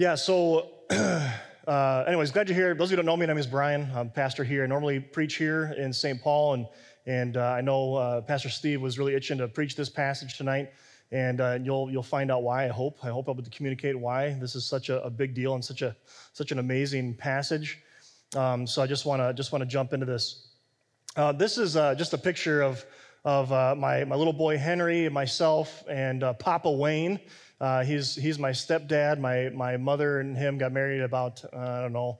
Yeah, so, uh, anyways, glad you're here. Those of you who don't know me, my name is Brian. I'm pastor here. I normally preach here in St. Paul, and, and uh, I know uh, Pastor Steve was really itching to preach this passage tonight, and uh, you'll, you'll find out why, I hope. I hope I'll be able to communicate why this is such a, a big deal and such, a, such an amazing passage. Um, so I just want to just wanna jump into this. Uh, this is uh, just a picture of, of my, my little boy Henry, myself, and Papa Wayne. Uh, he's, he's my stepdad. My, my mother and him got married about, uh, I don't know,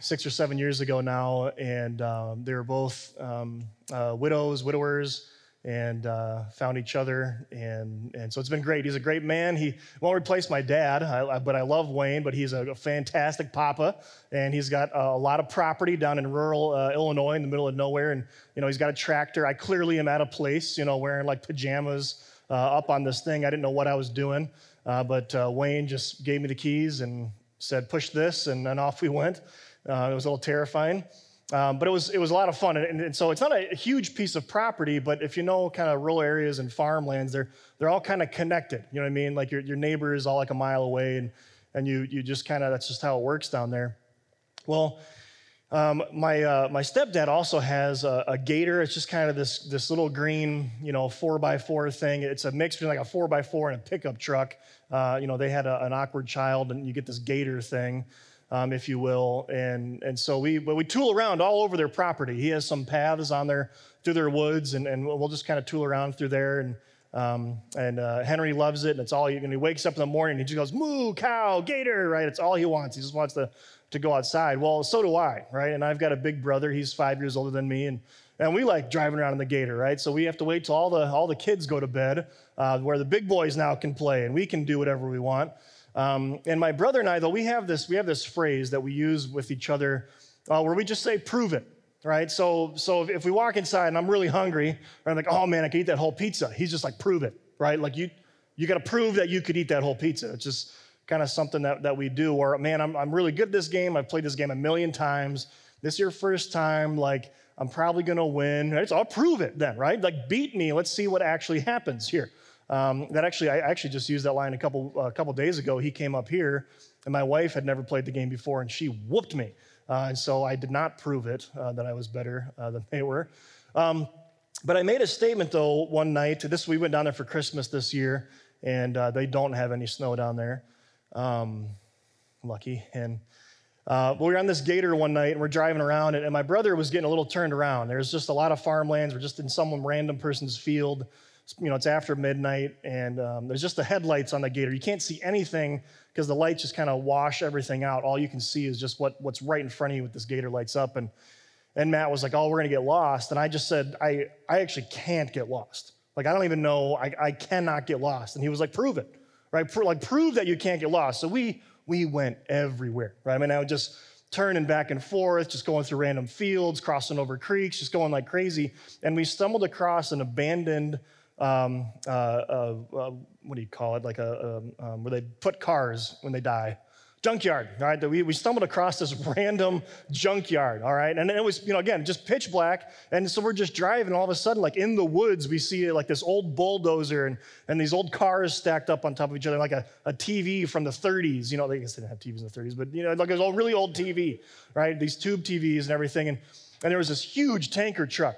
six or seven years ago now. And um, they were both um, uh, widows, widowers, and uh, found each other. And, and so it's been great. He's a great man. He won't replace my dad, I, I, but I love Wayne, but he's a, a, fantastic papa. And he's got a lot of property down in rural uh, Illinois in the middle of nowhere. And, you know, he's got a tractor. I clearly am out of place, you know, wearing like pajamas up on this thing. I didn't know what I was doing. Uh, but uh, Wayne just gave me the keys and said, push this, and then off we went. Uh, it was a little terrifying. Um, but it was, it was a lot of fun. And, and, so it's not a huge piece of property, but if you know kind of rural areas and farmlands, they're, they're all kind of connected. You know what I mean? Like your, your neighbor is all like a mile away, and, and you, you just kind of, that's just how it works down there. Well, um, my, uh, my stepdad also has a, a, gator. It's just kind of this, this little green, you know, four by four thing. It's a mix between like a four by four and a pickup truck. Uh, you know, they had a, an awkward child, and you get this gator thing, um, if you will. And, and so we, but we tool around all over their property. He has some paths on there through their woods, and, and we'll just kind of tool around through there. And, um, and uh, Henry loves it, and it's all he, and he wakes up in the morning, and he just goes, moo, cow, gator, right? It's all he wants. He just wants to to go outside. Well, so do I, right? And I've got a big brother. He's five years older than me, and and we like driving around in the Gator, right? So we have to wait till all the all the kids go to bed, uh, where the big boys now can play, and we can do whatever we want. Um, and my brother and I, though, we have this we have this phrase that we use with each other, uh, where we just say, "Prove it." Right, so so if we walk inside and I'm really hungry, I'm like, oh man, I could eat that whole pizza. He's just like, prove it, right? Like you, you got to prove that you could eat that whole pizza. It's just kind of something that, that we do where, man, I'm, I'm really good at this game. I've played this game a million times. This is your first time. Like, I'm probably going to win. Right? So I'll prove it then, right? Like, beat me. Let's see what actually happens here. Um, that actually, I actually just used that line a couple, a couple days ago. He came up here, and my wife had never played the game before, and she whooped me. Uh, and so I did not prove it uh, that I was better uh, than they were. Um, but I made a statement though one night. This we went down there for Christmas this year, and uh, they don't have any snow down there. Um, lucky. And uh, we were on this gator one night and we're driving around, and, and, my brother was getting a little turned around. There's just a lot of farmlands. We're just in some random person's field. You know, it's after midnight, and um, there's just the headlights on the gator. You can't see anything because the lights just kind of wash everything out. All you can see is just what, what's right in front of you with this gator lights up. And, and Matt was like, Oh, we're to get lost. And I just said, I, I actually can't get lost. Like, I don't even know. I, I cannot get lost. And he was like, Prove it right? Pro- like prove that you can't get lost. So we we went everywhere, right? I mean, I would just turning back and forth, just going through random fields, crossing over creeks, just going like crazy. And we stumbled across an abandoned, um, uh, uh, uh, what do you call it? Like a, um, um where they put cars when they die junkyard, all right? We, we stumbled across this random junkyard, all right? And it was, you know, again, just pitch black. And so we're just driving, all of a sudden, like in the woods, we see like this old bulldozer and, and these old cars stacked up on top of each other, like a, a TV from the 30s. You know, they didn't have TVs in the 30s, but, you know, like it was a really old TV, right? These tube TVs and everything. And, and there was this huge tanker truck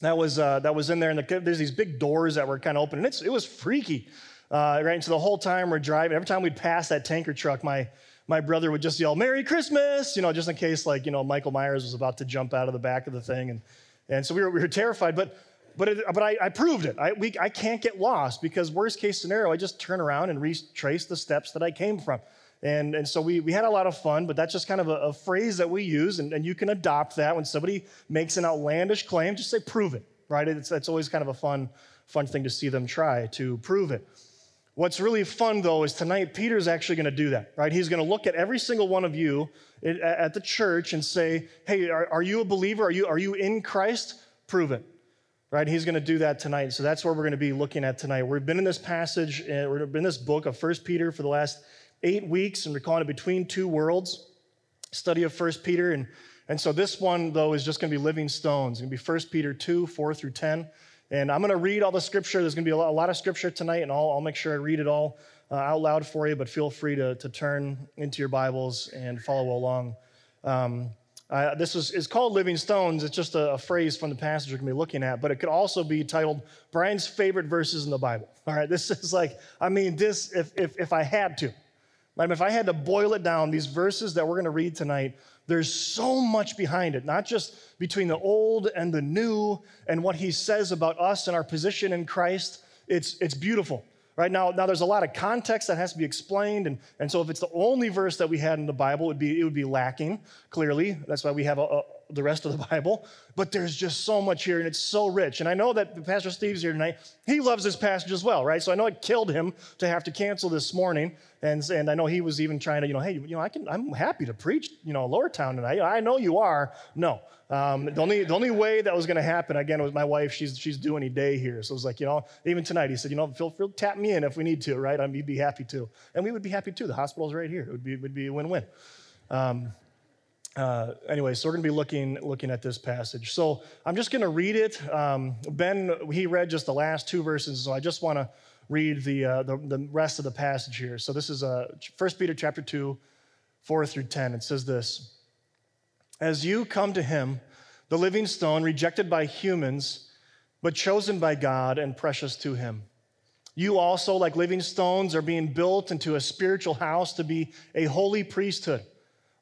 that was, uh, that was in there, and the, there's these big doors that were kind of open, and it's, it was freaky. Uh, right? And so the whole time we're driving, every time we'd pass that tanker truck, my, my brother would just yell, Merry Christmas, you know, just in case, like, you know, Michael Myers was about to jump out of the back of the thing. And, and so we were, we were terrified, but, but, it, but I, I, proved it. I, we, I can't get lost because, worst case scenario, I just turn around and retrace the steps that I came from. And, and so we, we had a lot of fun, but that's just kind of a, a phrase that we use, and, and you can adopt that when somebody makes an outlandish claim, just say, prove it, right? It's, always kind of a fun, fun thing to see them try to prove it. What's really fun, though, is tonight Peter's actually going to do that, right? He's going to look at every single one of you at the church and say, hey, are, are you a believer? Are you, are you in Christ? Prove it, right? He's going to do that tonight. So that's what we're going to be looking at tonight. We've been in this passage, uh, we've been in this book of First Peter for the last eight weeks, and we're calling it Between Two Worlds, study of First Peter. And, and so this one, though, is just going to be living stones. It's going to be First Peter 2, 4 through 10. And I'm going to read all the scripture. There's going to be a lot, of scripture tonight, and I'll, I'll, make sure I read it all. uh, out loud for you, but feel free to, to turn into your Bibles and follow along. Um, uh, this is, is called Living Stones. It's just a, a, phrase from the passage we're going to be looking at, but it could also be titled Brian's favorite verses in the Bible. All right, this is like, I mean, this, if, if, if I had to, right, if I had to boil it down, these verses that we're going to read tonight, there's so much behind it, not just between the old and the new and what he says about us and our position in Christ. It's, it's beautiful. Right now, now there's a lot of context that has to be explained, and, and so if it's the only verse that we had in the Bible, it would be, it would be lacking, clearly. That's why we have a, the rest of the Bible. But there's just so much here, and it's so rich. And I know that Pastor Steve's here tonight. He loves this passage as well, right? So I know it killed him to have to cancel this morning. And, and I know he was even trying to, you know, hey, you know, I can, I'm happy to preach, you know, Lowertown tonight. I know you are. No, um, the, only, the only way that was going to happen, again, was my wife. She's, she's due any day here. So it was like, you know, even tonight, he said, you know, feel free to tap me in if we need to, right? I would be happy to. And we would be happy too. The hospital's right here. It would be, it would be a win win. Um, uh, anyway, so we're going to be looking, looking at this passage. So I'm just going to read it. Um, ben, he read just the last two verses, so I just want to read the, uh, the, the, rest of the passage here. So this is uh, 1 Peter chapter 2, 4 through 10. It says this. As you come to him, the living stone, rejected by humans, but chosen by God and precious to him. You also, like living stones, are being built into a spiritual house to be a holy priesthood,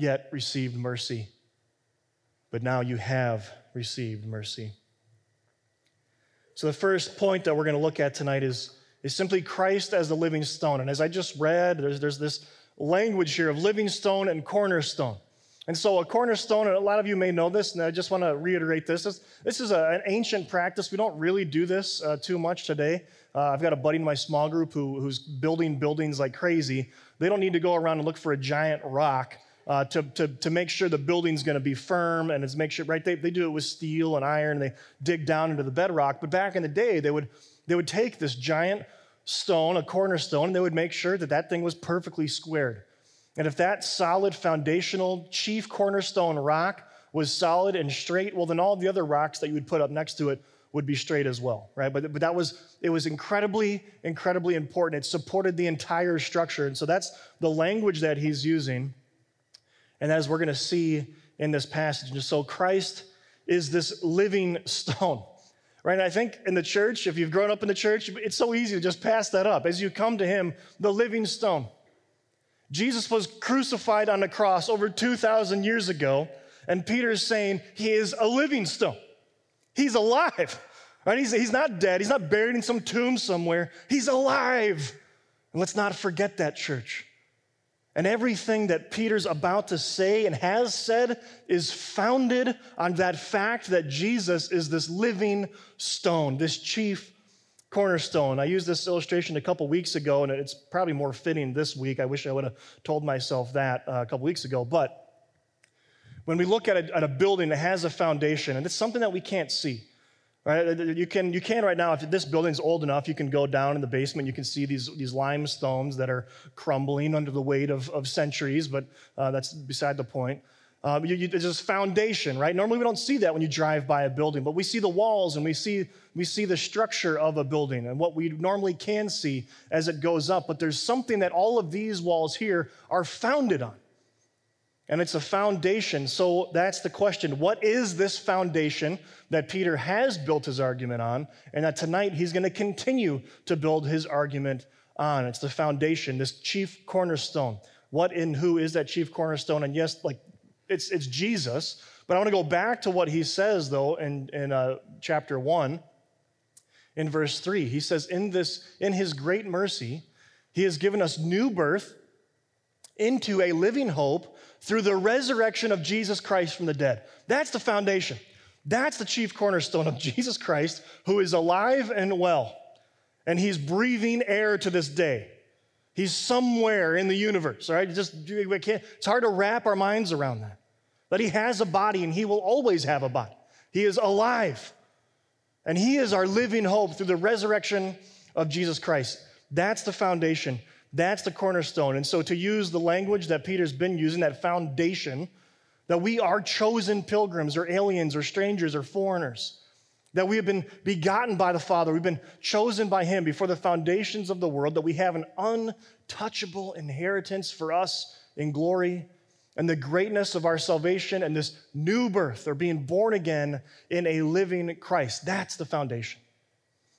yet received mercy, but now you have received mercy. So, the first point that we're going to look at tonight is, is simply Christ as the living stone. And as I just read, there's, there's this language here of living stone and cornerstone. And so, a cornerstone, and a lot of you may know this, and I just want to reiterate this. This, this is a, an ancient practice. We don't really do this uh, too much today. Uh, I've got a buddy in my small group who, who's building buildings like crazy. They don't need to go around and look for a giant rock uh, to, to, to make sure the building's going to be firm and it's make sure, right? They, they do it with steel and iron, and they dig down into the bedrock. But back in the day, they would, they would take this giant stone, a cornerstone, and they would make sure that that thing was perfectly squared. And if that solid foundational chief cornerstone rock was solid and straight, well, then all the other rocks that you would put up next to it would be straight as well, right? But, but that was, it was incredibly, incredibly important. It supported the entire structure. And so that's the language that he's using. And as we're going to see in this passage, and so Christ is this living stone right? And I think in the church, if you've grown up in the church, it's so easy to just pass that up. As you come to Him, the living stone. Jesus was crucified on the cross over 2,000 years ago, and Peter is saying He is a living stone. He's alive, right? He's, he's not dead, He's not buried in some tomb somewhere. He's alive. And let's not forget that, church. And everything that Peter's about to say and has said is founded on that fact that Jesus is this living stone, this chief cornerstone. I used this illustration a couple weeks ago, and it's probably more fitting this week. I wish I would have told myself that uh, a couple weeks ago. But when we look at a, at a building that has a foundation, and it's something that we can't see, Right? You can, you can right now, if this building's old enough, you can go down in the basement. You can see these, these limestones that are crumbling under the weight of, of centuries, but uh, that's beside the point. Um, you, you, this foundation, right? Normally we don't see that when you drive by a building, but we see the walls and we see, we see the structure of a building and what we normally can see as it goes up. But there's something that all of these walls here are founded on and it's a foundation. So that's the question. What is this foundation that Peter has built his argument on, and that tonight he's going to continue to build his argument on. It's the foundation, this chief cornerstone. What and who is that chief cornerstone? And yes, like it's, it's Jesus. But I want to go back to what he says, though, in, in uh, chapter 1, in verse 3. He says, in, this, in his great mercy, he has given us new birth into a living hope through the resurrection of Jesus Christ from the dead. That's the foundation. That's the chief cornerstone of Jesus Christ, who is alive and well. And he's breathing air to this day. He's somewhere in the universe, right? It just, it's hard to wrap our minds around that. That he has a body and he will always have a body. He is alive. And he is our living hope through the resurrection of Jesus Christ. That's the foundation. That's the cornerstone. And so, to use the language that Peter's been using, that foundation, that we are chosen pilgrims or aliens or strangers or foreigners, that we have been begotten by the Father, we've been chosen by Him before the foundations of the world, that we have an untouchable inheritance for us in glory, and the greatness of our salvation and this new birth or being born again in a living Christ. That's the foundation.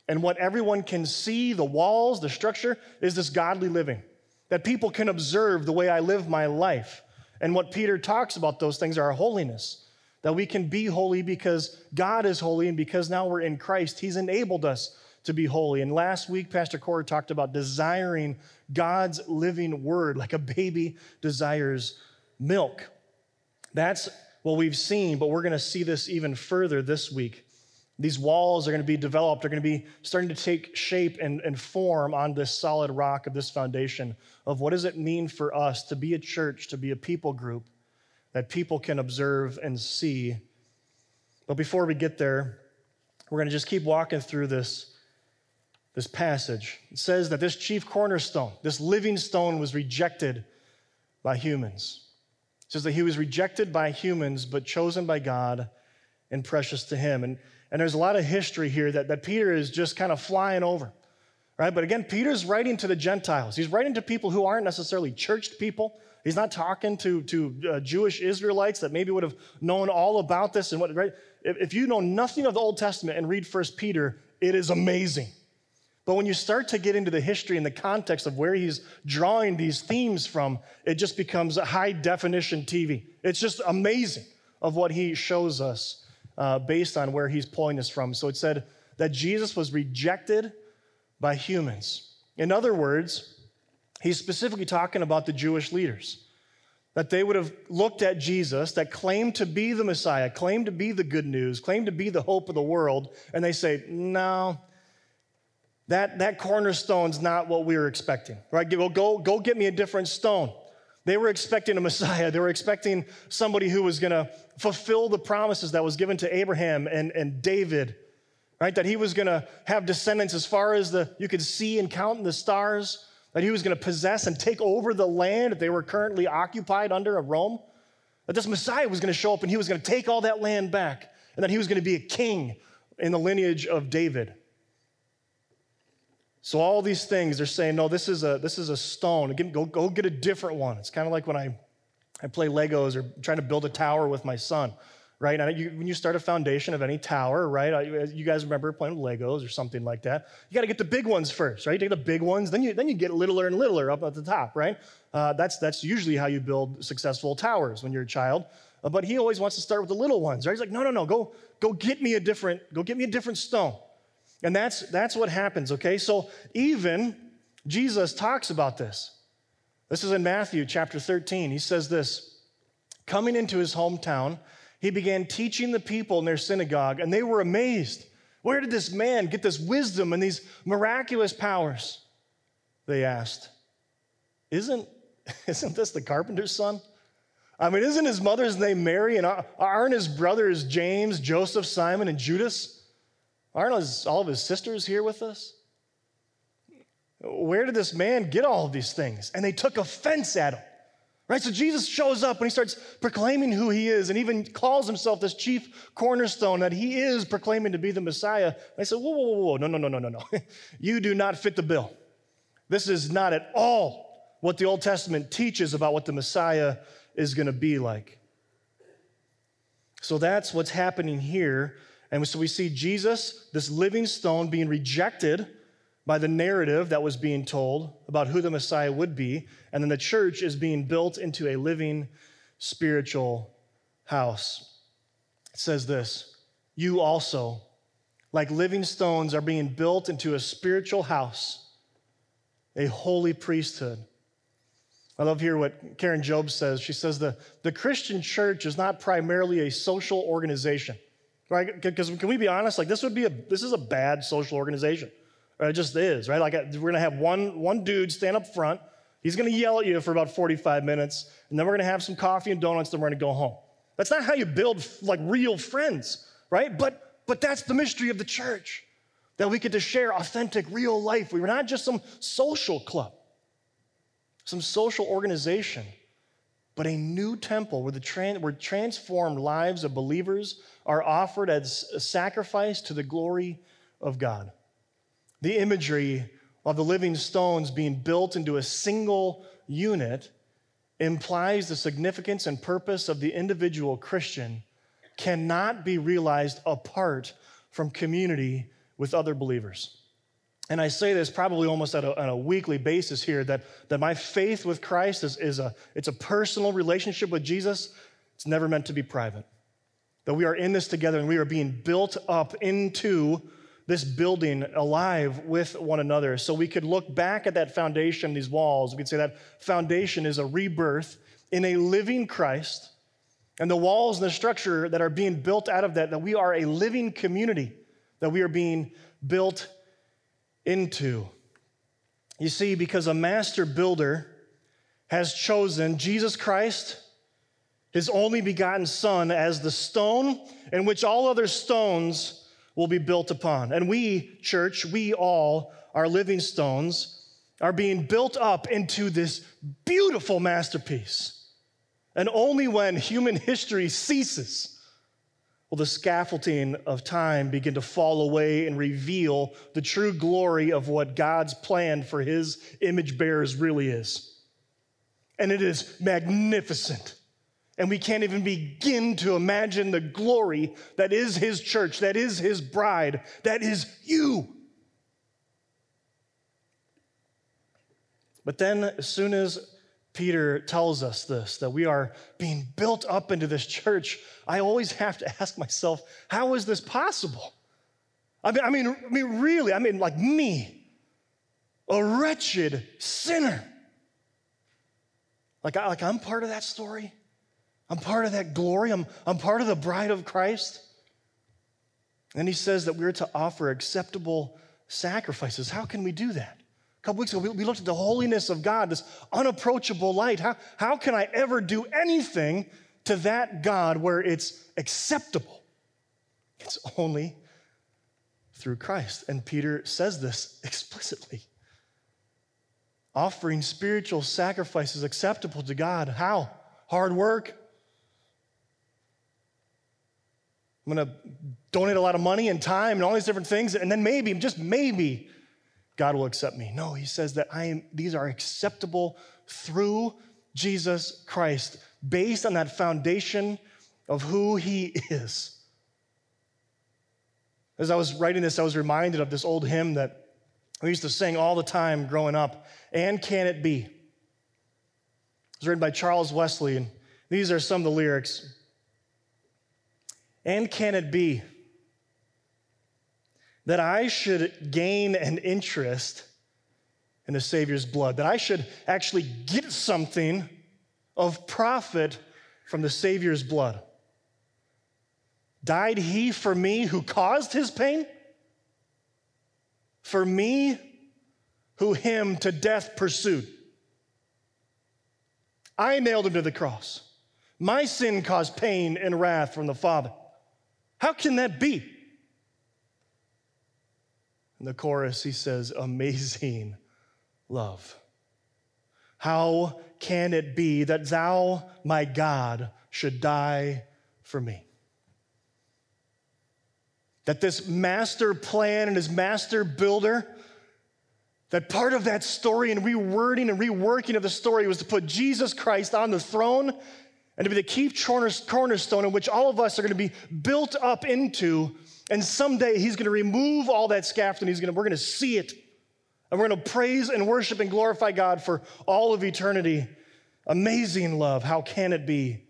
And what everyone can see, the walls, the structure, is this godly living. That people can observe the way I live my life. And what Peter talks about, those things are holiness. That we can be holy because God is holy, and because now we're in Christ, He's enabled us to be holy. And last week, Pastor Corey talked about desiring God's living word like a baby desires milk. That's what we've seen, but we're going to see this even further this week. These walls are going to be developed, they're going to be starting to take shape and, and form on this solid rock of this foundation of what does it mean for us to be a church, to be a people group that people can observe and see. But before we get there, we're going to just keep walking through this, this passage. It says that this chief cornerstone, this living stone, was rejected by humans. It says that he was rejected by humans, but chosen by God and precious to him. And and there's a lot of history here that, that Peter is just kind of flying over, right? But again, Peter's writing to the Gentiles. He's writing to people who aren't necessarily churched people. He's not talking to, to uh, Jewish Israelites that maybe would have known all about this and what, right? If, if you know nothing of the Old Testament and read First Peter, it is amazing. But when you start to get into the history and the context of where he's drawing these themes from, it just becomes a high definition TV. It's just amazing of what he shows us uh, based on where he's pulling this from. So it said that Jesus was rejected by humans. In other words, he's specifically talking about the Jewish leaders. That they would have looked at Jesus, that claimed to be the Messiah, claimed to be the good news, claimed to be the hope of the world, and they say, no, that, that cornerstone's not what we were expecting, right? Go, go, go get me a different stone. They were expecting a Messiah. They were expecting somebody who was going to fulfill the promises that was given to Abraham and, and David, right? That he was going to have descendants as far as the you could see and count in the stars, that he was going to possess and take over the land that they were currently occupied under of Rome. That this Messiah was going to show up and he was going to take all that land back, and that he was going to be a king in the lineage of David. So all these things, they're saying, no, this is a this is a stone. Go, go get a different one. It's kind of like when I, I play Legos or trying to build a tower with my son, right? You, when you start a foundation of any tower, right? You guys remember playing Legos or something like that. You got to get the big ones first, right? You take the big ones, then you then you get littler and littler up at the top, right? Uh, that's that's usually how you build successful towers when you're a child. Uh, but he always wants to start with the little ones, right? He's like, no, no, no, go go get me a different go get me a different stone. And that's, that's what happens, okay? So even Jesus talks about this. This is in Matthew chapter 13. He says this Coming into his hometown, he began teaching the people in their synagogue, and they were amazed. Where did this man get this wisdom and these miraculous powers? They asked. Isn't, isn't this the carpenter's son? I mean, isn't his mother's name Mary, and aren't his brothers James, Joseph, Simon, and Judas? Aren't his, all of his sisters here with us? Where did this man get all of these things? And they took offense at him. Right? So Jesus shows up and he starts proclaiming who he is and even calls himself this chief cornerstone that he is proclaiming to be the Messiah. I said, whoa, whoa, whoa, whoa, no, no, no, no, no, no. you do not fit the bill. This is not at all what the Old Testament teaches about what the Messiah is going to be like. So that's what's happening here and so we see Jesus, this living stone, being rejected by the narrative that was being told about who the Messiah would be. And then the church is being built into a living spiritual house. It says this You also, like living stones, are being built into a spiritual house, a holy priesthood. I love here what Karen Job says. She says the, the Christian church is not primarily a social organization. Right? Because can we be honest? Like this would be a this is a bad social organization. Uh, it just is, right? Like uh, we're gonna have one, one dude stand up front. He's gonna yell at you for about 45 minutes, and then we're gonna have some coffee and donuts, then we're gonna go home. That's not how you build like real friends, right? But but that's the mystery of the church. That we get to share authentic, real life. We were not just some social club, some social organization, but a new temple where, the tra- where transformed lives of believers are offered as a sacrifice to the glory of God. The imagery of the living stones being built into a single unit implies the significance and purpose of the individual Christian cannot be realized apart from community with other believers. And I say this probably almost a, on a weekly basis here that, that my faith with Christ is, is a, it's a personal relationship with Jesus. It's never meant to be private. That we are in this together and we are being built up into this building alive with one another. So we could look back at that foundation, these walls. We could say that foundation is a rebirth in a living Christ. And the walls and the structure that are being built out of that, that we are a living community that we are being built into. You see, because a master builder has chosen Jesus Christ, his only begotten Son, as the stone in which all other stones will be built upon. And we, church, we all are living stones, are being built up into this beautiful masterpiece. And only when human history ceases will the scaffolding of time begin to fall away and reveal the true glory of what God's plan for his image bearers really is. And it is magnificent. And we can't even begin to imagine the glory that is his church, that is his bride, that is you. But then, as soon as Peter tells us this, that we are being built up into this church, I always have to ask myself, how is this possible? I mean, I mean, I mean really, I mean, like me, a wretched sinner. Like, I, like I'm part of that story. I'm part of that glory. I'm, I'm part of the bride of Christ. And he says that we're to offer acceptable sacrifices. How can we do that? A couple weeks ago, we looked at the holiness of God, this unapproachable light. How, how can I ever do anything to that God where it's acceptable? It's only through Christ. And Peter says this explicitly. Offering spiritual sacrifices acceptable to God. How? Hard work, I'm going to donate a lot of money and time and all these different things, and then maybe, just maybe, God will accept me. No, he says that I am, these are acceptable through Jesus Christ, based on that foundation of who he is. As I was writing this, I was reminded of this old hymn that we used to sing all the time growing up. And can it be? It was written by Charles Wesley, and these are some of the lyrics. And can it be that I should gain an interest in the Savior's blood, that I should actually get something of profit from the Savior's blood? Died he for me who caused his pain? For me who him to death pursued? I nailed him to the cross. My sin caused pain and wrath from the Father. How can that be? In the chorus, he says, Amazing love. How can it be that thou, my God, should die for me? That this master plan and his master builder, that part of that story and rewording and reworking of the story was to put Jesus Christ on the throne and to be the key cornerstone in which all of us are going to be built up into. And someday he's going to remove all that scaffolding. He's going to, we're going to see it And we're going to praise and worship and glorify God for all of eternity. Amazing love. How can it be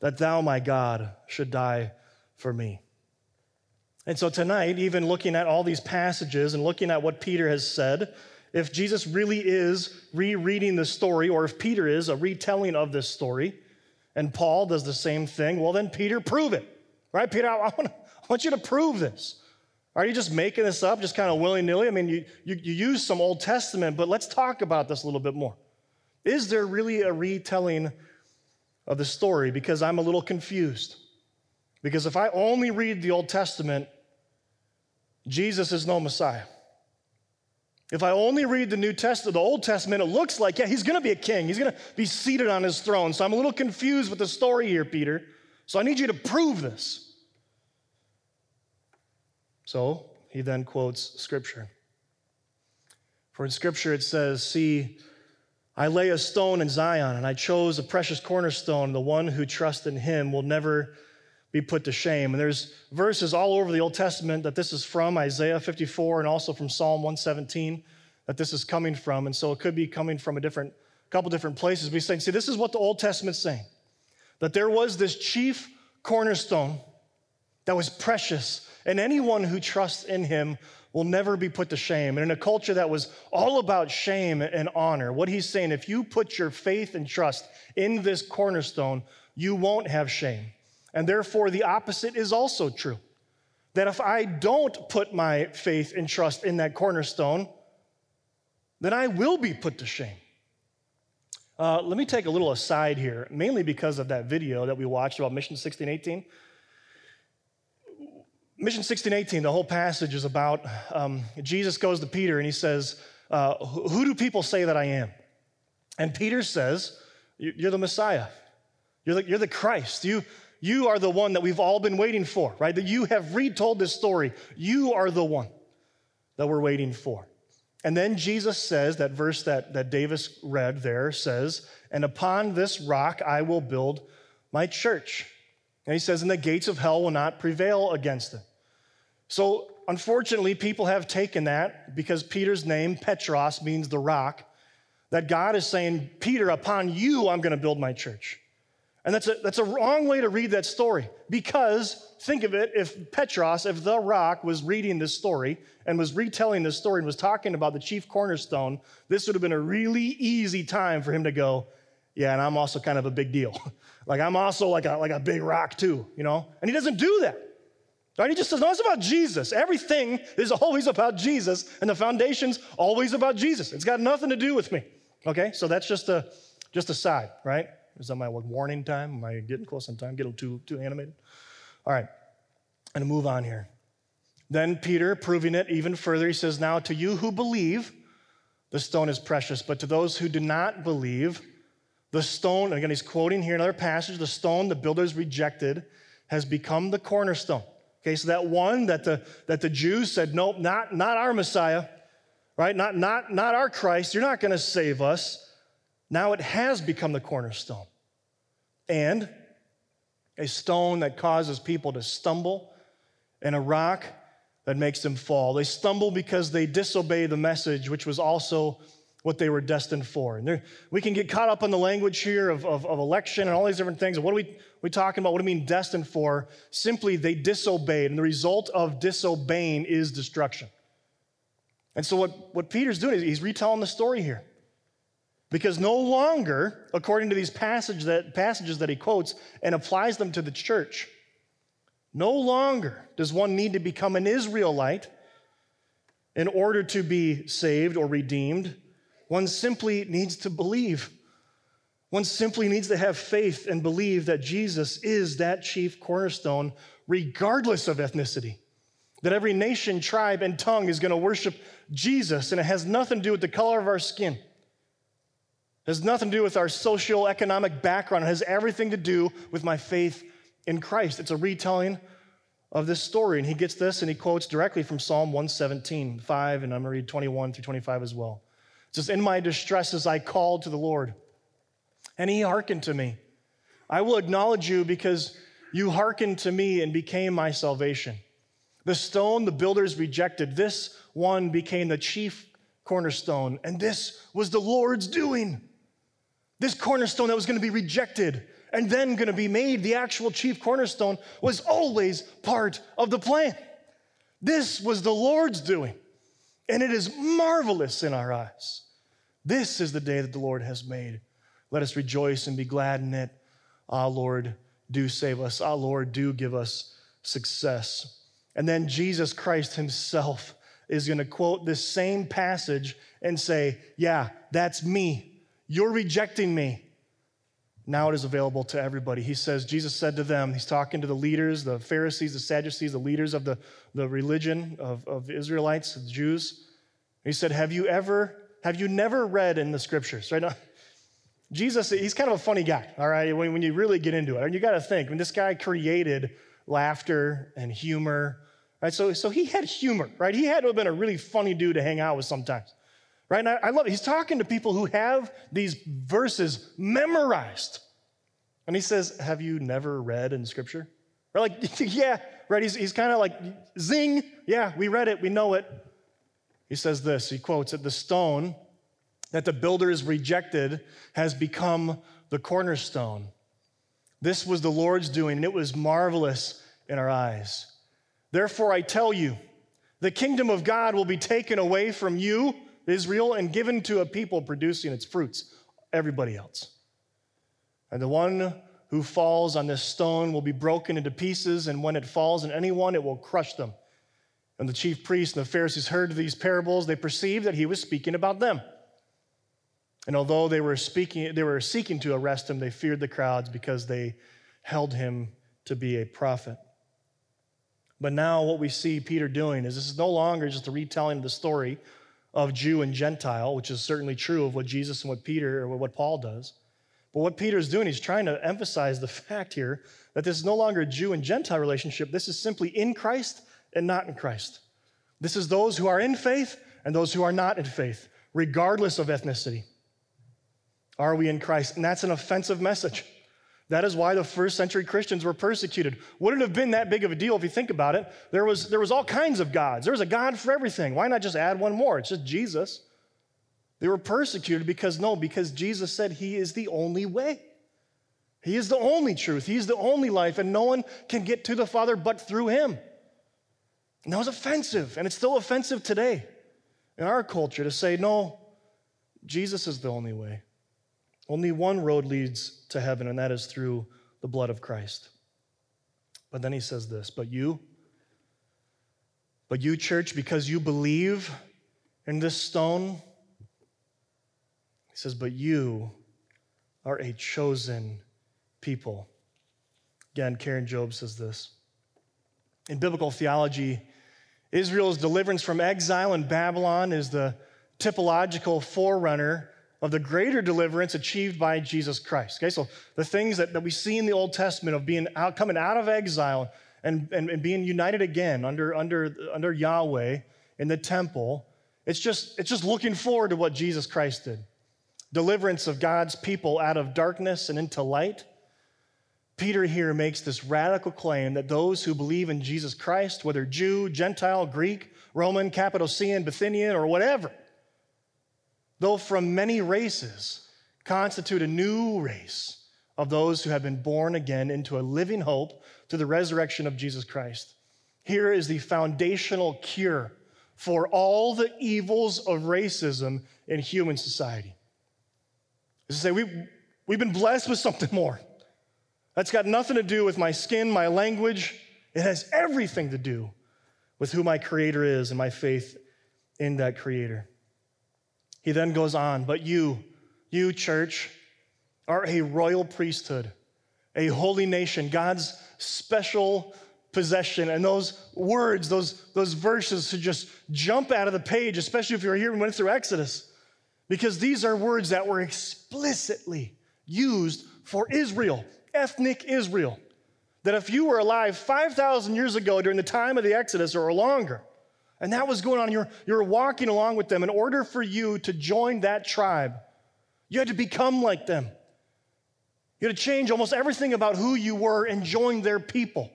that thou, my God, should die for me? And so tonight, even looking at all these passages and looking at what Peter has said, if Jesus really is rereading the story, or if Peter is a retelling of this story, and Paul does the same thing, well, then Peter, prove it. Right? Peter, I, want, I want you to prove this. Are you just making this up, just kind of willy nilly? I mean, you, you, you use some Old Testament, but let's talk about this a little bit more. Is there really a retelling of the story? Because I'm a little confused. Because if I only read the Old Testament, Jesus is no Messiah. If I only read the New Testament, the Old Testament, it looks like, yeah, he's going to be a king. He's going to be seated on his throne. So I'm a little confused with the story here, Peter. So I need you to prove this. So he then quotes scripture. For in scripture it says, See, I lay a stone in Zion, and I chose a precious cornerstone. The one who trusts in him will never be put to shame. And there's verses all over the Old Testament that this is from Isaiah 54 and also from Psalm 117 that this is coming from. And so it could be coming from a different couple different places. He's saying, see, this is what the Old Testament's saying. That there was this chief cornerstone that was precious, and anyone who trusts in him will never be put to shame. And in a culture that was all about shame and honor, what he's saying, if you put your faith and trust in this cornerstone, you won't have shame. And therefore, the opposite is also true. That if I don't put my faith and trust in that cornerstone, then I will be put to shame. Uh, let me take a little aside here, mainly because of that video that we watched about Mission 1618. Mission 1618, the whole passage is about um, Jesus goes to Peter and he says, uh, Who do people say that I am? And Peter says, You're the Messiah. You're the, you're the Christ. You, you are the one that we've all been waiting for, right? That you have retold this story. You are the one that we're waiting for. And then Jesus says, that verse that, that Davis read there says, And upon this rock I will build my church. And he says, And the gates of hell will not prevail against it. So, unfortunately, people have taken that because Peter's name, Petros, means the rock, that God is saying, Peter, upon you I'm going to build my church. And that's a, that's a wrong way to read that story because think of it if Petros, if the rock was reading this story and was retelling this story and was talking about the chief cornerstone, this would have been a really easy time for him to go, Yeah, and I'm also kind of a big deal. like I'm also like a, like a big rock too, you know? And he doesn't do that. Right? He just says, No, it's about Jesus. Everything is always about Jesus, and the foundation's always about Jesus. It's got nothing to do with me. Okay? So that's just a just a side, right? Is that my warning time? Am I getting close on time? Getting too, too animated? All right, I'm going to move on here. Then Peter, proving it even further, he says, Now to you who believe, the stone is precious, but to those who do not believe, the stone, again, he's quoting here another passage, the stone the builders rejected has become the cornerstone. Okay, so that one that the, that the Jews said, Nope, not, not our Messiah, right? Not, not, not our Christ. You're not going to save us. Now it has become the cornerstone and a stone that causes people to stumble and a rock that makes them fall. They stumble because they disobey the message, which was also what they were destined for. And there, we can get caught up in the language here of, of, of, election and all these different things. What are we, we talking about? What do we mean destined for? Simply, they disobeyed, and the result of disobeying is destruction. And so, what, what Peter's doing is he's retelling the story here. Because no longer, according to these passage that, passages that he quotes and applies them to the church, no longer does one need to become an Israelite in order to be saved or redeemed. One simply needs to believe. One simply needs to have faith and believe that Jesus is that chief cornerstone, regardless of ethnicity. That every nation, tribe, and tongue is going to worship Jesus, and it has nothing to do with the color of our skin. It has nothing to do with our social economic background. It has everything to do with my faith in Christ. It's a retelling of this story. And he gets this and he quotes directly from Psalm 117, 5, and I'm going to read 21 through 25 as well. It says, In my distresses I called to the Lord, and he hearkened to me. I will acknowledge you because you hearkened to me and became my salvation. The stone the builders rejected, this one became the chief cornerstone, and this was the Lord's doing. This cornerstone that was going to be rejected and then going to be made the actual chief cornerstone was always part of the plan. This was the Lord's doing, and it is marvelous in our eyes. This is the day that the Lord has made. Let us rejoice and be glad in it. Ah, Lord, do save us. Ah, Lord, do give us success. And then Jesus Christ himself is going to quote this same passage and say, Yeah, that's me. You're rejecting me. Now it is available to everybody. He says, Jesus said to them, He's talking to the leaders, the Pharisees, the Sadducees, the leaders of the, the religion of, of Israelites, the Jews. He said, Have you ever, have you never read in the scriptures? Right now, Jesus, he's kind of a funny guy, all right, when, when you really get into it. And you got to think, when this guy created laughter and humor, right? So, so he had humor, right? He had to have been a really funny dude to hang out with sometimes. Right? And I, love it. He's talking to people who have these verses memorized. And he says, Have you never read in scripture? Or like, yeah, right? He's, he's kind of like, zing, yeah, we read it, we know it. He says this, he quotes it, the stone that the builders rejected has become the cornerstone. This was the Lord's doing, and it was marvelous in our eyes. Therefore, I tell you, the kingdom of God will be taken away from you Israel and given to a people producing its fruits, everybody else. And the one who falls on this stone will be broken into pieces, and when it falls on anyone, it will crush them. And the chief priests and the Pharisees heard these parables, they perceived that he was speaking about them. And although they were speaking, they were seeking to arrest him, they feared the crowds because they held him to be a prophet. But now what we see Peter doing is this is no longer just a retelling of the story of Jew and Gentile, which is certainly true of what Jesus and what Peter or what Paul does. But what Peter is doing, he's trying to emphasize the fact here that this is no longer a Jew and Gentile relationship. This is simply in Christ and not in Christ. This is those who are in faith and those who are not in faith, regardless of ethnicity. Are we in Christ? And that's an offensive message. That is why the first century Christians were persecuted. Would it have been that big of a deal if you think about it? There was, there was all kinds of gods. There was a God for everything. Why not just add one more? It's just Jesus. They were persecuted because, no, because Jesus said he is the only way. He is the only truth. He is the only life, and no one can get to the Father but through him. And that was offensive, and it's still offensive today in our culture to say, no, Jesus is the only way. Only one road leads to heaven, and that is through the blood of Christ. But then he says this, but you, but you, church, because you believe in this stone, he says, but you are a chosen people. Again, Karen Jobe says this. In biblical theology, Israel's deliverance from exile in Babylon is the typological forerunner of the greater deliverance achieved by Jesus Christ. Okay, so the things that, that we see in the Old Testament of being out, coming out of exile and, and, and being united again under, under, under Yahweh in the temple, it's just, it's just looking forward to what Jesus Christ did. Deliverance of God's people out of darkness and into light. Peter here makes this radical claim that those who believe in Jesus Christ, whether Jew, Gentile, Greek, Roman, Cappadocian, Bithynian, or whatever, though from many races, constitute a new race of those who have been born again into a living hope through the resurrection of Jesus Christ. Here is the foundational cure for all the evils of racism in human society. Is to say, we, we've been blessed with something more. That's got nothing to do with my skin, my language. It has everything to do with who my Creator is and my faith in that Creator. He then goes on, but you, you, church, are a royal priesthood, a holy nation, God's special possession. And those words, those, those verses should just jump out of the page, especially if you're here and went through Exodus, because these are words that were explicitly used for Israel, ethnic Israel. That if you were alive 5,000 years ago during the time of the Exodus or longer, and that was going on. You're, you're walking along with them. In order for you to join that tribe, you had to become like them. You had to change almost everything about who you were and join their people.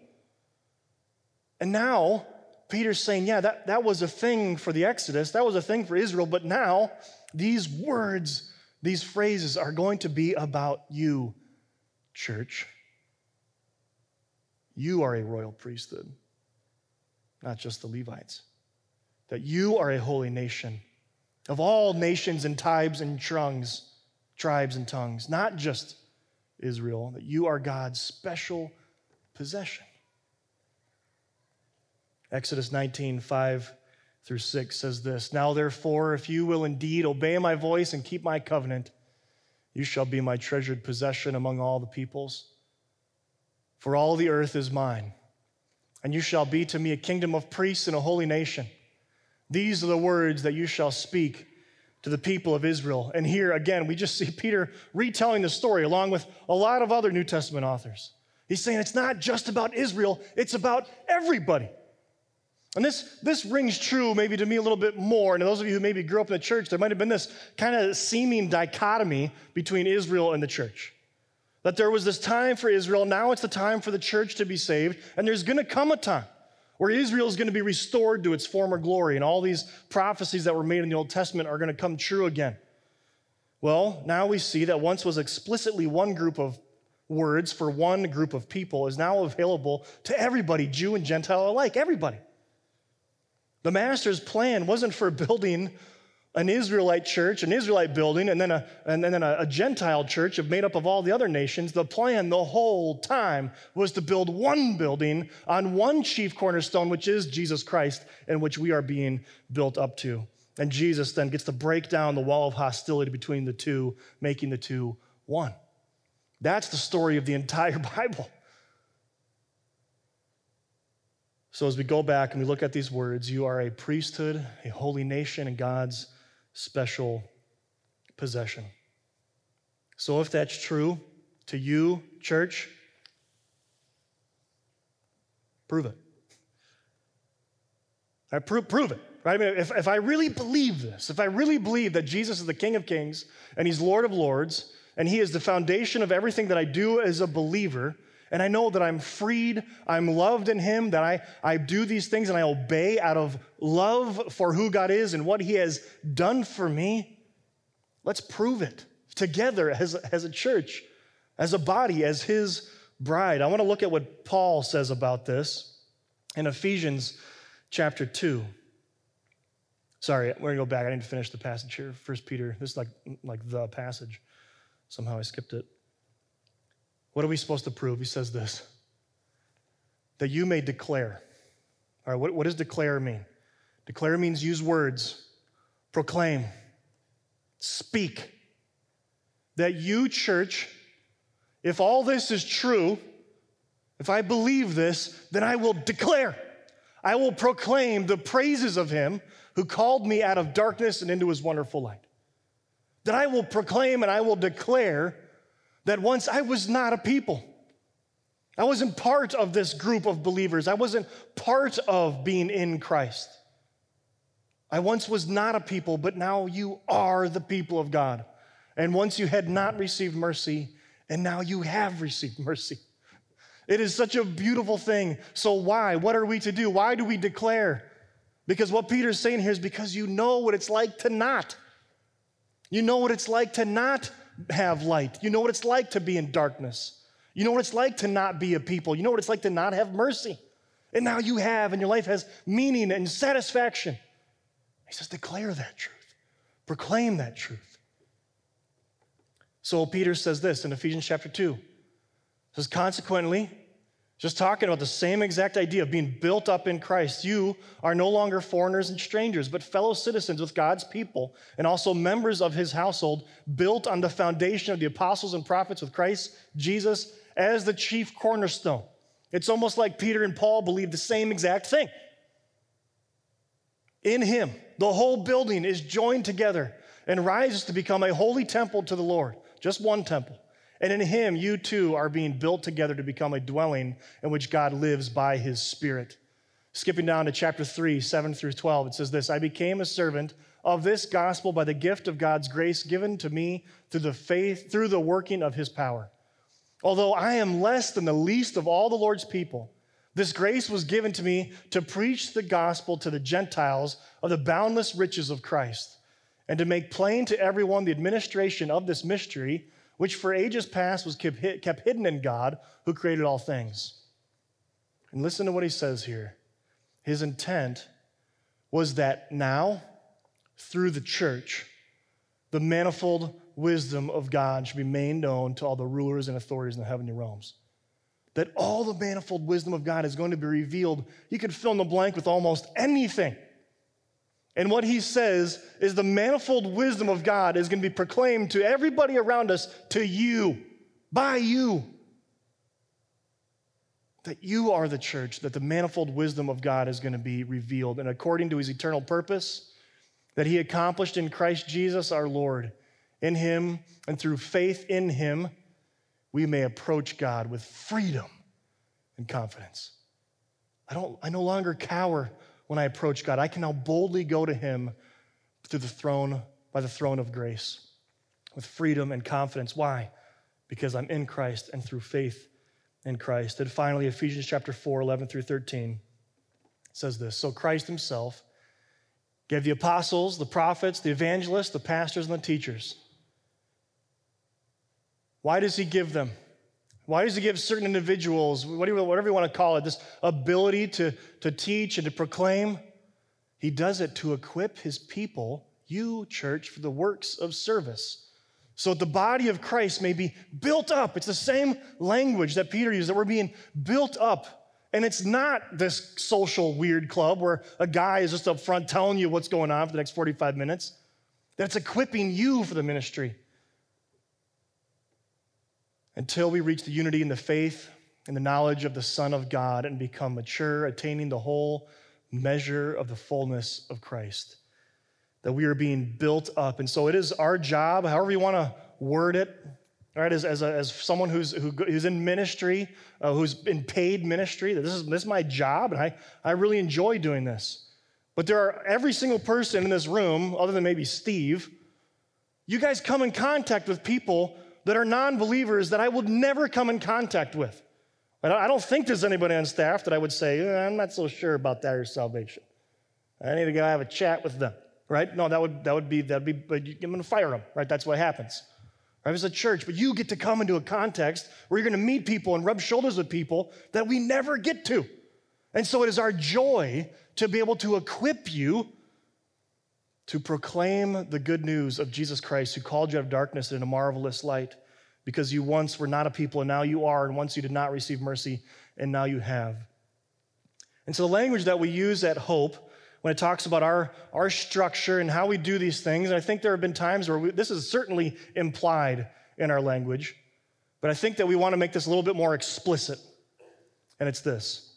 And now, Peter's saying, yeah, that, that was a thing for the Exodus, that was a thing for Israel, but now these words, these phrases are going to be about you, church. You are a royal priesthood, not just the Levites. That you are a holy nation of all nations and tribes and tongues, tribes and tongues, not just Israel, that you are God's special possession. Exodus 19, 5 through 6 says this Now therefore, if you will indeed obey my voice and keep my covenant, you shall be my treasured possession among all the peoples. For all the earth is mine, and you shall be to me a kingdom of priests and a holy nation. These are the words that you shall speak to the people of Israel. And here again, we just see Peter retelling the story along with a lot of other New Testament authors. He's saying it's not just about Israel, it's about everybody. And this, this rings true maybe to me a little bit more. And those of you who maybe grew up in the church, there might have been this kind of seeming dichotomy between Israel and the church. That there was this time for Israel, now it's the time for the church to be saved, and there's gonna come a time where Israel is gonna be restored to its former glory, and all these prophecies that were made in the Old Testament are gonna come true again. Well, now we see that once was explicitly one group of words for one group of people is now available to everybody, Jew and Gentile alike, everybody. The master's plan wasn't for building an Israelite church, an Israelite building, and then, a, and then a, a Gentile church made up of all the other nations. The plan the whole time was to build one building on one chief cornerstone, which is Jesus Christ, and which we are being built up to. And Jesus then gets to break down the wall of hostility between the two, making the two one. That's the story of the entire Bible. So, as we go back and we look at these words, you are a priesthood, a holy nation, and God's special possession. So, if that's true to you, church, prove it. I prove, prove it, right? I mean, if, if I really believe this, if I really believe that Jesus is the King of Kings and He's Lord of Lords, and He is the foundation of everything that I do as a believer, and I know that I'm freed, I'm loved in Him, that I, I do these things and I obey out of love for who God is and what He has done for me. Let's prove it together as, as a church, as a body, as His bride. I want to look at what Paul says about this in Ephesians chapter 2. Sorry, we're going to go back. I need to finish the passage here. First Peter, this is like, like the passage. Somehow I skipped it. What are we supposed to prove? He says this that you may declare. All right, what, what does declare mean? Declare means use words, proclaim, speak. That you, church, if all this is true, if I believe this, then I will declare. I will proclaim the praises of him who called me out of darkness and into his wonderful light. That I will proclaim and I will declare that once I was not a people. I wasn't part of this group of believers. I wasn't part of being in Christ. I once was not a people, but now you are the people of God. And once you had not received mercy, and now you have received mercy. It is such a beautiful thing. So, why? What are we to do? Why do we declare? Because what Peter's saying here is because you know what it's like to not. You know what it's like to not have light. You know what it's like to be in darkness. You know what it's like to not be a people. You know what it's like to not have mercy. And now you have, and your life has meaning and satisfaction. He says, declare that truth, proclaim that truth. So Peter says this in Ephesians chapter 2. He says, consequently, just talking about the same exact idea of being built up in Christ. You are no longer foreigners and strangers, but fellow citizens with God's people and also members of his household, built on the foundation of the apostles and prophets with Christ Jesus as the chief cornerstone. It's almost like Peter and Paul believed the same exact thing. In him, the whole building is joined together and rises to become a holy temple to the Lord, just one temple. And in him, you too are being built together to become a dwelling in which God lives by his Spirit. Skipping down to chapter 3, 7 through 12, it says this I became a servant of this gospel by the gift of God's grace given to me through the faith, through the working of his power. Although I am less than the least of all the Lord's people, This grace was given to me to preach the gospel to the Gentiles of the boundless riches of Christ, and to make plain to everyone the administration of this mystery, which for ages past was kept hidden in God who created all things. And listen to what he says here. His intent was that now, through the church, the manifold wisdom of God should be made known to all the rulers and authorities in the heavenly realms. That all the manifold wisdom of God is going to be revealed. You could fill in the blank with almost anything. And what he says is the manifold wisdom of God is going to be proclaimed to everybody around us, to you, by you. That you are the church, that the manifold wisdom of God is going to be revealed. And according to his eternal purpose, that he accomplished in Christ Jesus our Lord. In him and through faith in him, we may approach God with freedom and confidence. I, don't, I no longer cower when I approach God. I can now boldly go to him through the throne, by the throne of grace, with freedom and confidence. Why? Because I'm in Christ and through faith in Christ. And finally, Ephesians chapter 4, 11 through 13 says this So Christ himself gave the apostles, the prophets, the evangelists, the pastors, and the teachers. Why does he give them? Why does he give certain individuals, whatever you want to call it, this ability to, to teach and to proclaim? He does it to equip his people, you, church, for the works of service. So the body of Christ may be built up. It's the same language that Peter used, that we're being built up and it's not this social weird club where a guy is just up front telling you what's going on for the next 45 minutes. That's equipping you for the ministry. Until we reach the unity in the faith and the knowledge of the Son of God and become mature, attaining the whole measure of the fullness of Christ. That we are being built up. And so it is our job, however you want to word it, right? As, as, a, as someone who's, who, who's in ministry, uh, who's in paid ministry, that this is, this is my job, and I, I really enjoy doing this. But there are every single person in this room, other than maybe Steve, you guys come in contact with people that are non believers that I would never come in contact with. I don't think there's anybody on staff that I would say, eh, I'm not so sure about that or salvation. I need to go have a chat with them, right? No, that would, that would be, that'd be, but I'm going to fire them, right? That's what happens right, as a church, but you get to come into a context where you're going to meet people and rub shoulders with people that we never get to. And so it is our joy to be able to equip you to proclaim the good news of Jesus Christ who called you out of darkness into a marvelous light because you once were not a people and now you are, and once you did not receive mercy and now you have. And so the language that we use at Hope when it talks about our, our structure and how we do these things. And I think there have been times where we, this is certainly implied in our language, but I think that we want to make this a little bit more explicit. And it's this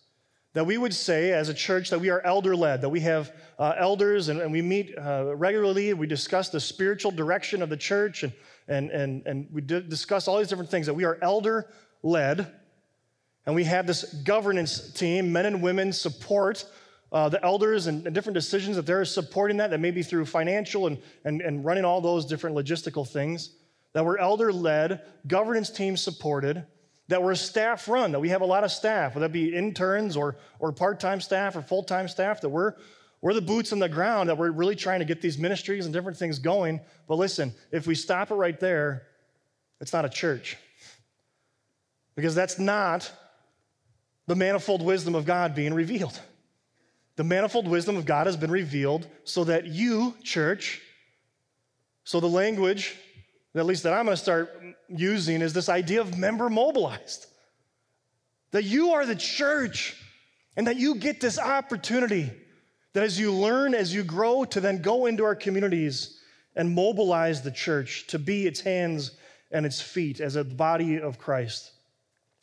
that we would say as a church that we are elder led, that we have uh, elders and, and, we meet uh, regularly. We discuss the spiritual direction of the church and, and, and, and we discuss all these different things, that we are elder led. And we have this governance team, men and women support uh, the elders and, and, different decisions that they're supporting that, that may be through financial and, and, and running all those different logistical things, that we're elder led, governance team supported, that we're staff run, that we have a lot of staff, whether that be interns or, or part time staff or full time staff, that we're, we're the boots on the ground, that we're really trying to get these ministries and different things going. But listen, if we stop it right there, it's not a church. Because that's not the manifold wisdom of God being revealed. The manifold wisdom of God has been revealed so that you, church, so the language, at least that I'm going to start using, is this idea of member mobilized. That you are the church and that you get this opportunity that as you learn, as you grow, to then go into our communities and mobilize the church to be its hands and its feet as a body of Christ.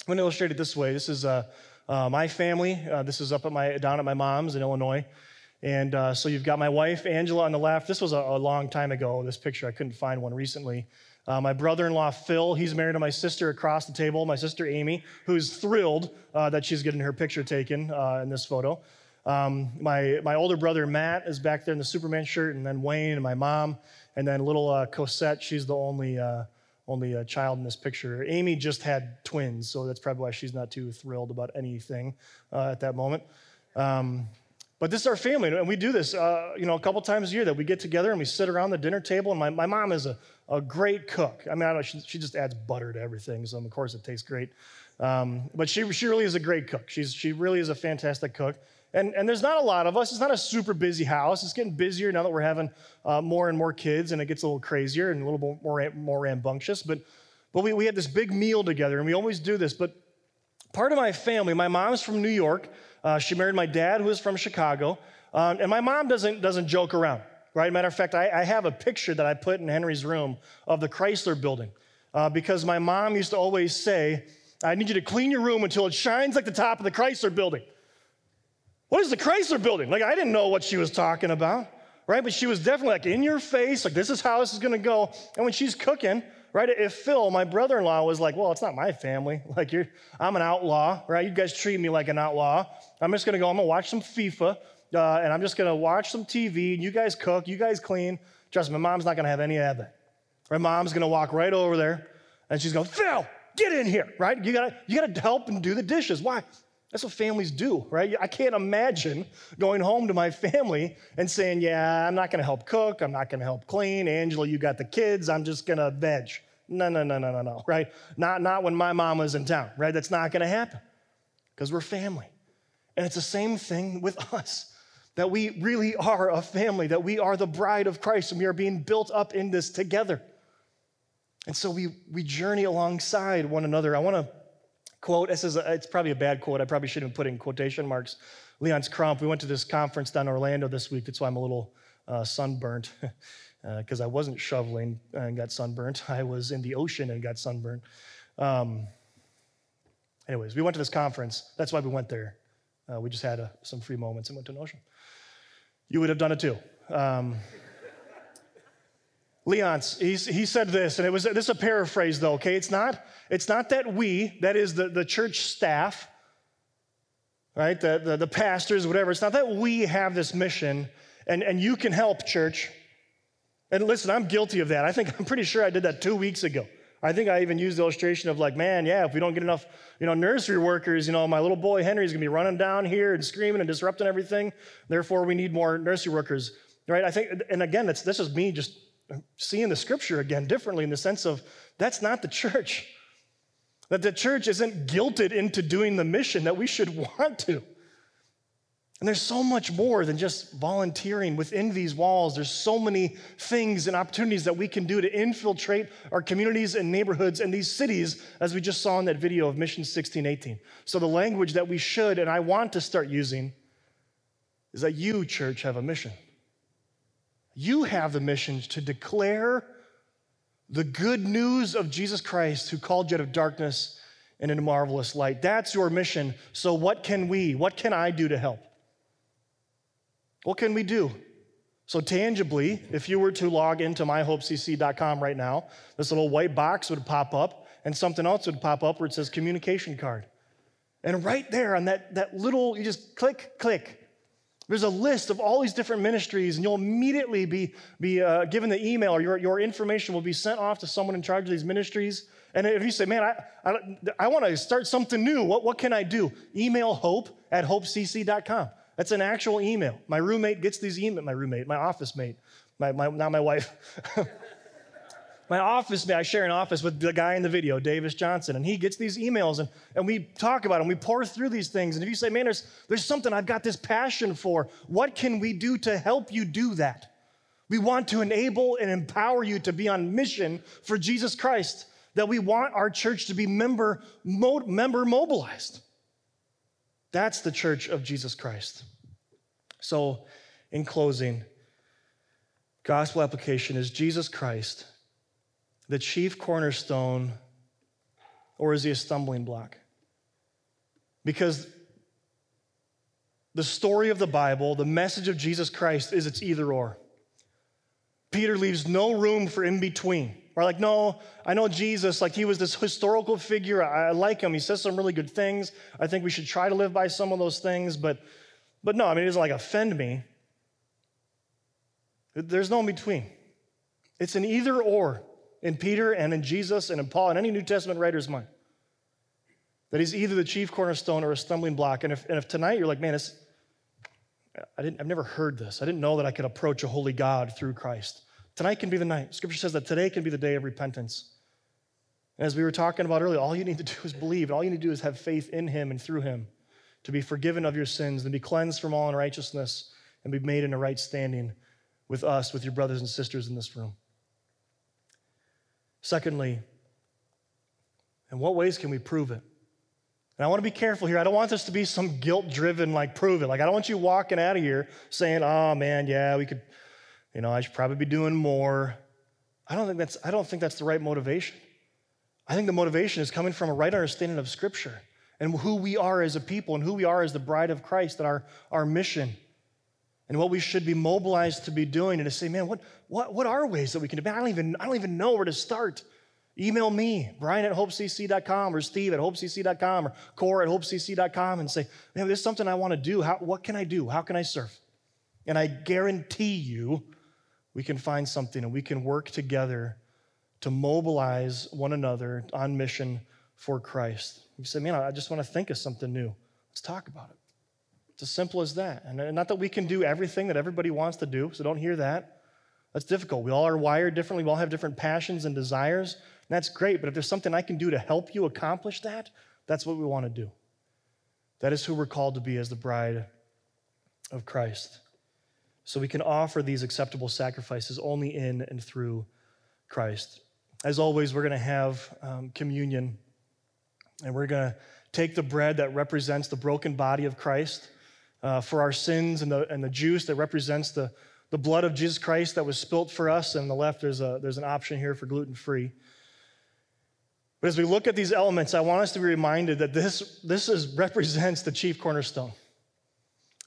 I'm going to illustrate it this way. This is a uh, my family, uh, this is up at my, down at my mom's in Illinois. And uh, so you've got my wife, Angela, on the left. This was a, a long time ago, this picture. I couldn't find one recently. Uh, my brother in law, Phil, he's married to my sister across the table, my sister Amy, who's thrilled uh, that she's getting her picture taken uh, in this photo. Um, my, my older brother, Matt, is back there in the Superman shirt, and then Wayne and my mom, and then little Cosette, she's the only only a child in this picture. Amy just had twins, so that's probably why she's not too thrilled about anything uh, at that moment. Um, but this is our family, and we do this, uh, you know, a couple times a year that we get together and we sit around the dinner table. And my, my mom is a, a great cook. I mean, I know she, she just adds butter to everything, so of course it tastes great. Um, but she, she really is a great cook. She's, she really is a fantastic cook. And, and there's not a lot of us. It's not a super busy house. It's getting busier now that we're having uh, more and more kids, and it gets a little crazier and a little more, more rambunctious. But, but we, we had this big meal together, and we always do this. But part of my family, my mom's from New York. Uh, she married my dad, who is from Chicago. Um, and my mom doesn't, doesn't joke around, right? Matter of fact, I, I have a picture that I put in Henry's room of the Chrysler building uh, because my mom used to always say, I need you to clean your room until it shines like the top of the Chrysler building. What is the Chrysler building? Like, I didn't know what she was talking about, right? But she was definitely like in your face, like, this is how this is gonna go. And when she's cooking, right, if Phil, my brother in law, was like, well, it's not my family. Like, you're, I'm an outlaw, right? You guys treat me like an outlaw. I'm just gonna go, I'm gonna watch some FIFA, uh, and I'm just gonna watch some TV, and you guys cook, you guys clean. Trust me, my mom's not gonna have any of that. My mom's gonna walk right over there, and she's going, Phil, get in here, right? You gotta, you gotta help and do the dishes. Why? That's what families do, right? I can't imagine going home to my family and saying, Yeah, I'm not gonna help cook, I'm not gonna help clean. Angela, you got the kids, I'm just gonna veg. No, no, no, no, no, no, right? Not, not when my mom was in town, right? That's not gonna happen because we're family. And it's the same thing with us that we really are a family, that we are the bride of Christ and we are being built up in this together. And so we, we journey alongside one another. I wanna quote. This is a, it's probably a bad quote. I probably shouldn't have put in quotation marks. Léonce Crump. We went to this conference down in Orlando this week. That's why I'm a little uh, sunburnt because uh, I wasn't shoveling and got sunburnt. I was in the ocean and got sunburnt. Um, anyways, we went to this conference. That's why we went there. Uh, we just had a, uh, some free moments and went to an ocean. You would have done it too. Um, Léonce, he, he said this, and it was this is a paraphrase though, okay? It's not, it's not that we, that is the, the church staff, right? The, the, the pastors, whatever, it's not that we have this mission and, and you can help, church. And listen, I'm guilty of that. I think I'm pretty sure I did that two weeks ago. I think I even used the illustration of like, man, yeah, if we don't get enough, you know, nursery workers, you know, my little boy Henry's gonna be running down here and screaming and disrupting everything. Therefore, we need more nursery workers, right? I think, and again, that's this is me just seeing the scripture again differently in the sense of that's not the church. That the church isn't guilted into doing the mission that we should want to. And there's so much more than just volunteering within these walls. There's so many things and opportunities that we can do to infiltrate our communities and neighborhoods and these cities, as we just saw in that video of Mission 1618. So, the language that we should and I want to start using is that you, church, have a mission. You have the mission to declare the good news of Jesus Christ who called you out of darkness and into marvelous light. That's your mission. So, what can we, what can I do to help? What can we do? So, tangibly, if you were to log into myhopecc.com right now, this little white box would pop up and something else would pop up where it says communication card. And right there on that, that little, you just click, click, there's a list of all these different ministries, and you'll immediately be, be uh, given the email or your, your information will be sent off to someone in charge of these ministries. And if you say, man, I, I, I want to start something new, what, what can I do? Email hope at hopecc.com. That's an actual email. My roommate gets these emails, my roommate, my office mate, my, my, not my wife. my office I share an office with the guy in the video, Davis Johnson, and he gets these emails and, and we talk about them. We pour through these things. And if you say, man, there's, there's something I've got this passion for, what can we do to help you do that? We want to enable and empower you to be on mission for Jesus Christ, that we want our church to be member, mo- member mobilized. That's the church of Jesus Christ. So, in closing, gospel application is Jesus Christ the chief cornerstone, or is he a stumbling block? Because the story of the Bible, the message of Jesus Christ is it's either or. Peter leaves no room for in between. Or like, no, I know Jesus, like he was this historical figure. I, I like him. He says some really good things. I think we should try to live by some of those things, but but no, I mean, it doesn't like offend me. There's no in between. It's an either or. In Peter and in Jesus and in Paul and any New Testament writer's mind. That he's either the chief cornerstone or a stumbling block. And if, and if tonight you're like, man, it's, I didn't, I've never heard this. I didn't know that I could approach a holy God through Christ. Tonight can be the night. Scripture says that today can be the day of repentance. And as we were talking about earlier, all you need to do is believe. and All you need to do is have faith in him and through him to be forgiven of your sins and be cleansed from all unrighteousness and be made in a right standing with us, with your brothers and sisters in this room. Secondly, in what ways can we prove it? And I want to be careful here. I don't want this to be some guilt driven, like, prove it. Like, I don't want you walking out of here saying, oh man, yeah, we could, you know, I should probably be doing more. I don't think that's, I don't think that's the right motivation. I think the motivation is coming from a right understanding of Scripture and who we are as a people and who we are as the bride of Christ and our, our mission and what we should be mobilized to be doing and to say, man, what, what, what are ways that we can do? I don't even, I don't even know where to start. Email me, Brian at hopecc.com or Steve at hopecc.com or Core at hopecc.com and say, man, there's something I want to do. How, what can I do? How can I serve? And I guarantee you, we can find something and we can work together to mobilize one another on mission for Christ. You say, man, I just want to think of something new. Let's talk about it. It's as simple as that. And not that we can do everything that everybody wants to do, so don't hear that. That's difficult. We all are wired differently. We all have different passions and desires. And that's great. But if there's something I can do to help you accomplish that, that's what we want to do. That is who we're called to be as the bride of Christ. So we can offer these acceptable sacrifices only in and through Christ. As always, we're going to have um, communion, and we're going to take the bread that represents the broken body of Christ uh, for our sins and the, and the juice that represents the, the blood of Jesus Christ that was spilt for us. And on the left, there's, a, there's an option here for gluten free. But as we look at these elements, I want us to be reminded that this, this is, represents the chief cornerstone.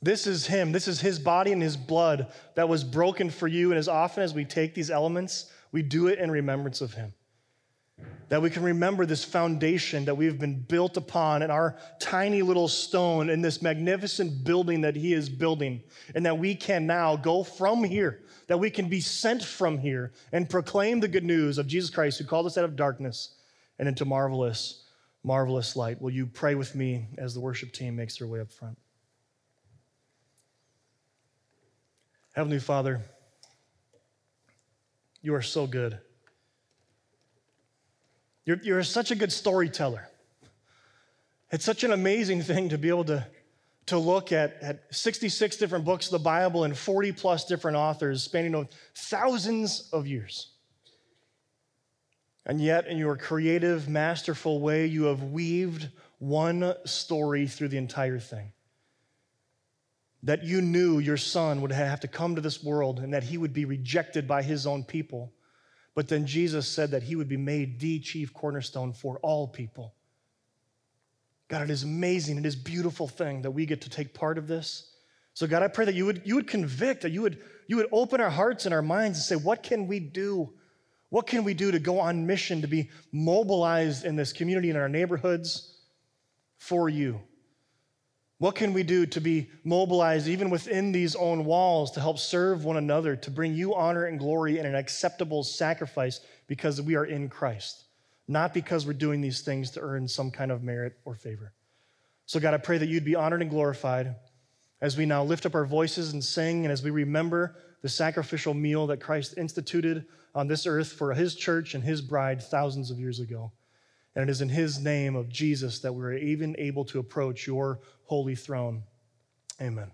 This is Him. This is His body and His blood that was broken for you. And as often as we take these elements, we do it in remembrance of Him. That we can remember this foundation that we've been built upon and our tiny little stone in this magnificent building that He is building, and that we can now go from here, that we can be sent from here and proclaim the good news of Jesus Christ who called us out of darkness and into marvelous, marvelous light. Will you pray with me as the worship team makes their way up front? Heavenly Father, you are so good. You're, you're such a good storyteller. It's such an amazing thing to be able to, to look at, at 66 different books of the Bible and 40 plus different authors spanning thousands of years. And yet, in your creative, masterful way, you have weaved one story through the entire thing. That you knew your son would have to come to this world and that he would be rejected by his own people but then Jesus said that he would be made the chief cornerstone for all people. God, it is amazing. It is beautiful thing that we get to take part of this. So, God, I pray that you would, you would convict, that you would, you would open our hearts and our minds and say, what can we do? What can we do to go on mission, to be mobilized in this community, in our neighborhoods for you? What can we do to be mobilized even within these own walls to help serve one another, to bring you honor and glory in an acceptable sacrifice because we are in Christ, not because we're doing these things to earn some kind of merit or favor? So, God, I pray that you'd be honored and glorified as we now lift up our voices and sing, and as we remember the sacrificial meal that Christ instituted on this earth for his church and his bride thousands of years ago. And it is in his name of Jesus that we're even able to approach your holy throne. Amen.